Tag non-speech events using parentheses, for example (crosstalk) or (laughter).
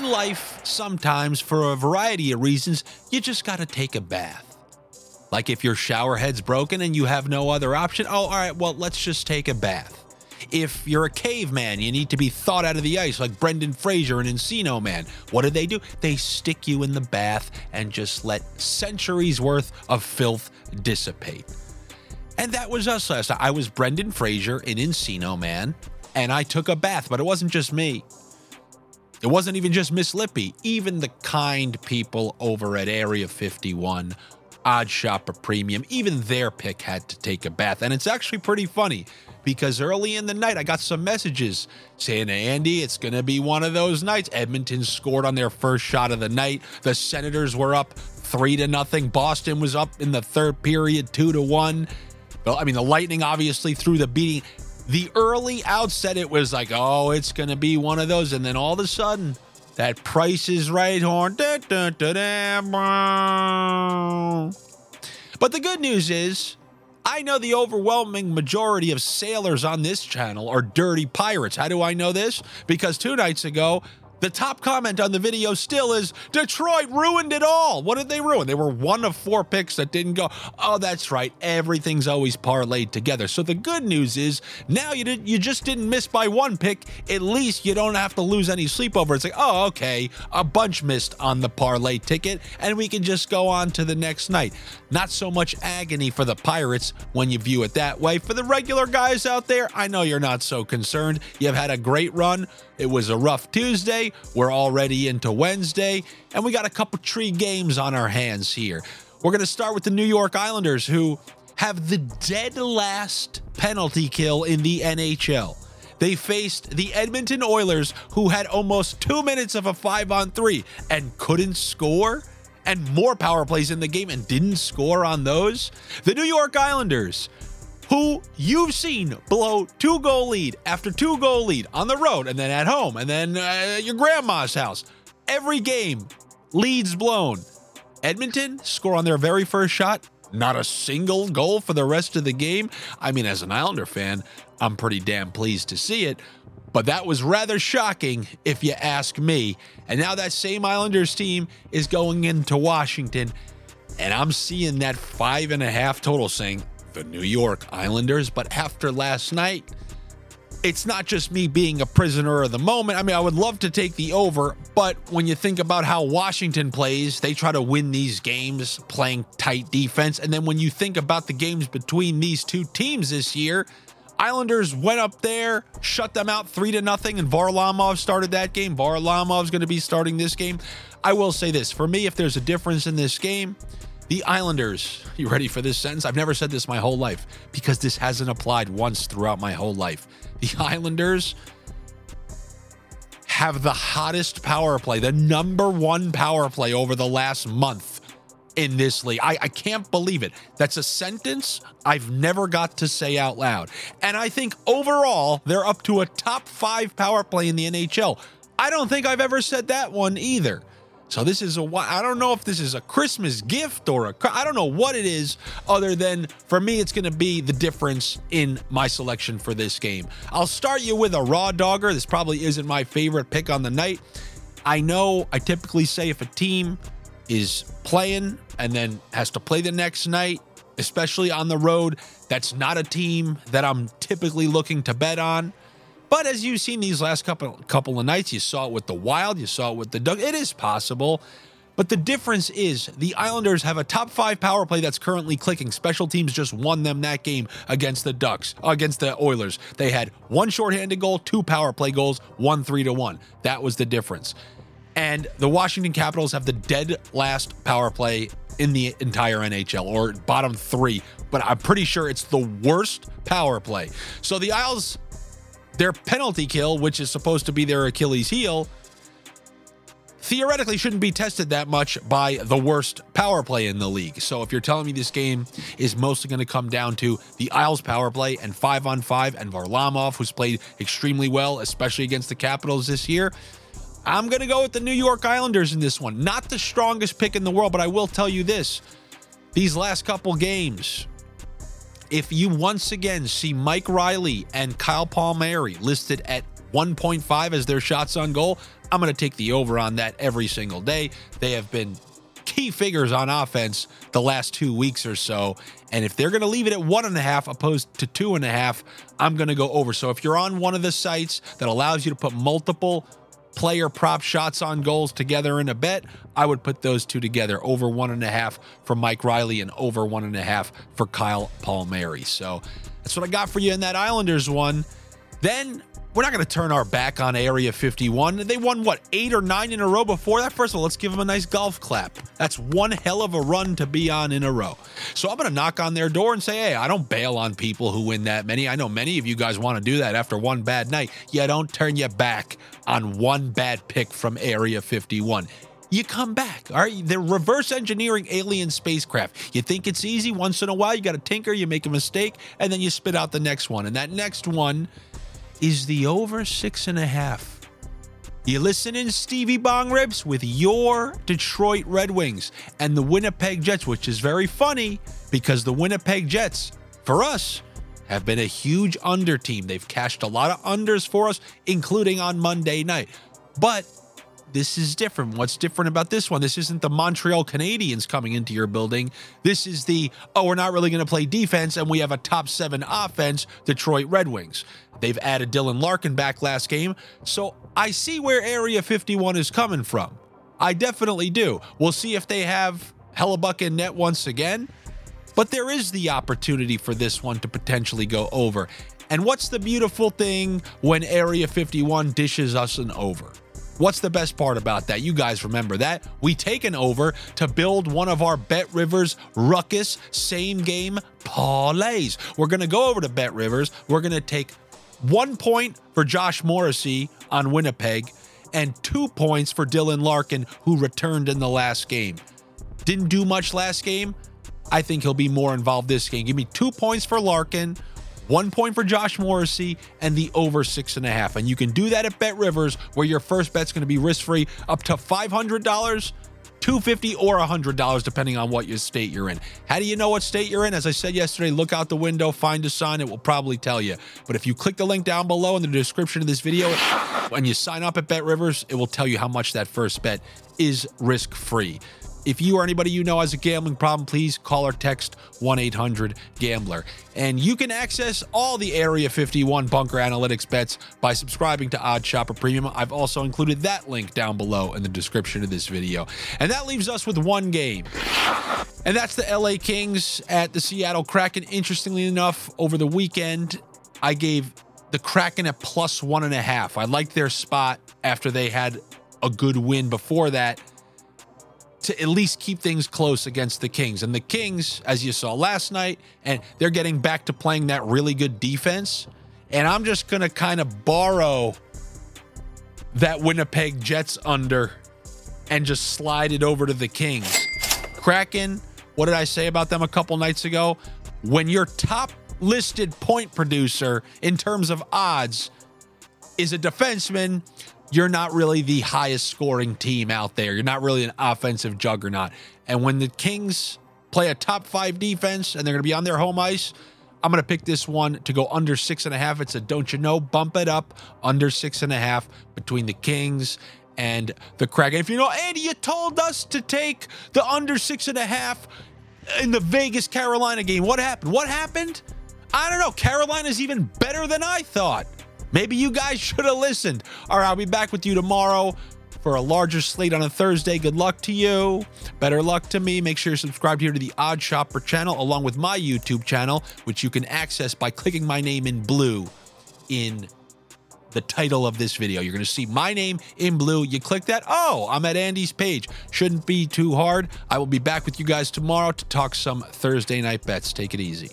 in life, sometimes for a variety of reasons, you just got to take a bath. Like if your shower head's broken and you have no other option, oh, all right, well, let's just take a bath. If you're a caveman, you need to be thawed out of the ice like Brendan Fraser and Encino Man. What do they do? They stick you in the bath and just let centuries worth of filth dissipate. And that was us last night. I was Brendan Fraser in Encino Man, and I took a bath, but it wasn't just me. It wasn't even just Miss Lippy. Even the kind people over at Area 51 OddsShopper Premium, even their pick had to take a bath. And it's actually pretty funny because early in the night, I got some messages saying, Andy, it's going to be one of those nights. Edmonton scored on their first shot of the night. The Senators were up three to nothing. Boston was up in the third period, two to one. Well, I mean, the Lightning obviously threw the beating. The early outset, it was like, oh, it's going to be one of those. And then all of a sudden, that price is right horn. Da, da, da, but the good news is, I know the overwhelming majority of sailors on this channel are dirty pirates. How do I know this? Because two nights ago, the top comment on the video still is Detroit ruined it all. What did they ruin? They were one of four picks that didn't go. Oh, that's right. Everything's always parlayed together. So the good news is now you did you just didn't miss by one pick. At least you don't have to lose any sleep over. It's like, oh, okay, a bunch missed on the parlay ticket, and we can just go on to the next night. Not so much agony for the Pirates when you view it that way. For the regular guys out there, I know you're not so concerned. You've had a great run. It was a rough Tuesday. We're already into Wednesday, and we got a couple tree games on our hands here. We're going to start with the New York Islanders, who have the dead last penalty kill in the NHL. They faced the Edmonton Oilers, who had almost two minutes of a five on three and couldn't score, and more power plays in the game and didn't score on those. The New York Islanders who you've seen blow two goal lead after two goal lead on the road and then at home and then uh, your grandma's house. Every game, leads blown. Edmonton score on their very first shot. Not a single goal for the rest of the game. I mean, as an Islander fan, I'm pretty damn pleased to see it. But that was rather shocking, if you ask me. And now that same Islanders team is going into Washington, and I'm seeing that five and a half total saying, the New York Islanders. But after last night, it's not just me being a prisoner of the moment. I mean, I would love to take the over, but when you think about how Washington plays, they try to win these games playing tight defense. And then when you think about the games between these two teams this year, Islanders went up there, shut them out three to nothing, and Varlamov started that game. Varlamov's going to be starting this game. I will say this for me, if there's a difference in this game, the Islanders, you ready for this sentence? I've never said this my whole life because this hasn't applied once throughout my whole life. The (laughs) Islanders have the hottest power play, the number one power play over the last month in this league. I, I can't believe it. That's a sentence I've never got to say out loud. And I think overall, they're up to a top five power play in the NHL. I don't think I've ever said that one either. So this is a I don't know if this is a Christmas gift or a I don't know what it is other than for me it's going to be the difference in my selection for this game. I'll start you with a raw dogger. This probably isn't my favorite pick on the night. I know I typically say if a team is playing and then has to play the next night, especially on the road, that's not a team that I'm typically looking to bet on. But as you've seen these last couple couple of nights, you saw it with the Wild, you saw it with the Duck. It is possible. But the difference is the Islanders have a top five power play that's currently clicking. Special teams just won them that game against the Ducks, against the Oilers. They had one shorthanded goal, two power play goals, one three to one. That was the difference. And the Washington Capitals have the dead last power play in the entire NHL, or bottom three. But I'm pretty sure it's the worst power play. So the Isles their penalty kill, which is supposed to be their Achilles heel, theoretically shouldn't be tested that much by the worst power play in the league. So if you're telling me this game is mostly going to come down to the Isles power play and five on five and Varlamov, who's played extremely well, especially against the Capitals this year, I'm going to go with the New York Islanders in this one. Not the strongest pick in the world, but I will tell you this. These last couple games, if you once again see Mike Reilly and Kyle Palmieri listed at 1.5 as their shots on goal. I'm going to take the over on that every single day. They have been key figures on offense the last two weeks or so. And if they're going to leave it at one and a half opposed to two and a half, I'm going to go over. So if you're on one of the sites that allows you to put multiple player prop shots on goals together in a bet, I would put those two together over one and a half for Mike Reilly and over one and a half for Kyle Palmieri. So that's what I got for you in that Islanders one. Then we're not going to turn our back on Area 51. They won, what, eight or nine in a row before that? First of all, let's give them a nice golf clap. That's one hell of a run to be on in a row. So I'm going to knock on their door and say, hey, I don't bail on people who win that many. I know many of you guys want to do that after one bad night. Yeah, don't turn your back on one bad pick from Area 51 you come back. All right. They're reverse engineering alien spacecraft. You think it's easy. Once in a while, you got to tinker, you make a mistake, and then you spit out the next one. And that next one is the over six and a half. You listen in Stevie Bong Ribs with your Detroit Red Wings and the Winnipeg Jets, which is very funny because the Winnipeg Jets, for us, have been a huge under team. They've cashed a lot of unders for us, including on Monday night. But this is different. What's different about this one? This isn't the Montreal Canadiens coming into your building. This is the, oh, we're not really going to play defense and we have a top seven offense, Detroit Red Wings. They've added Dylan Larkin back last game. So I see where Area 51 is coming from. I definitely do. We'll see if they have Hellebuyck in net once again. But there is the opportunity for this one to potentially go over. And what's the beautiful thing when Area 51 dishes us an over? What's the best part about that? You guys remember that? We take an over to build one of our Bet Rivers Ruckus same game parlays. We're going to go over to Bet Rivers. We're going to take one point for Josh Morrissey on Winnipeg and two points for Dylan Larkin, who returned in the last game. Didn't do much last game. I think he'll be more involved this game. Give me two points for Larkin, one point for Josh Morrissey, and the over six and a half. And you can do that at Bet Rivers, where your first bet's going to be risk free up to $500. 250, or $100 depending on what your state you're in. How do you know what state you're in? As I said yesterday, look out the window, find a sign, it will probably tell you. But if you click the link down below in the description of this video and you sign up at Bet Rivers, it will tell you how much that first bet is risk free. If you or anybody you know has a gambling problem, please call or text 1 800 Gambler. And you can access all the Area 51 Bunker Analytics bets by subscribing to OddsShopper Premium. I've also included that link down below in the description of this video. And that leaves us with one game. And that's the LA Kings at the Seattle Kraken. Interestingly enough, over the weekend, I gave the Kraken at plus one and a half. I liked their spot after they had a good win before that to at least keep things close against the Kings. And the Kings, as you saw last night, and they're getting back to playing that really good defense. And I'm just going to kind of borrow that Winnipeg Jets under and just slide it over to the Kings. Kraken, what did I say about them a couple nights ago? When your top listed point producer in terms of odds is a defenseman, you're not really the highest scoring team out there. You're not really an offensive juggernaut. And when the Kings play a top five defense and they're going to be on their home ice, I'm going to pick this one to go under six and a half. It's a don't you know, bump it up under six and a half between the Kings and the Kraken. If you know, Andy, you told us to take the under six and a half in the Vegas Carolina game. What happened? What happened? I don't know. Carolina's even better than I thought. Maybe you guys should have listened. All right, I'll be back with you tomorrow for a larger slate on a Thursday. Good luck to you. Better luck to me. Make sure you're subscribed here to the OddsShopper channel, along with my YouTube channel, which you can access by clicking my name in blue in the title of this video. You're going to see my name in blue. You click that. Oh, I'm at Andy's page. Shouldn't be too hard. I will be back with you guys tomorrow to talk some Thursday night bets. Take it easy.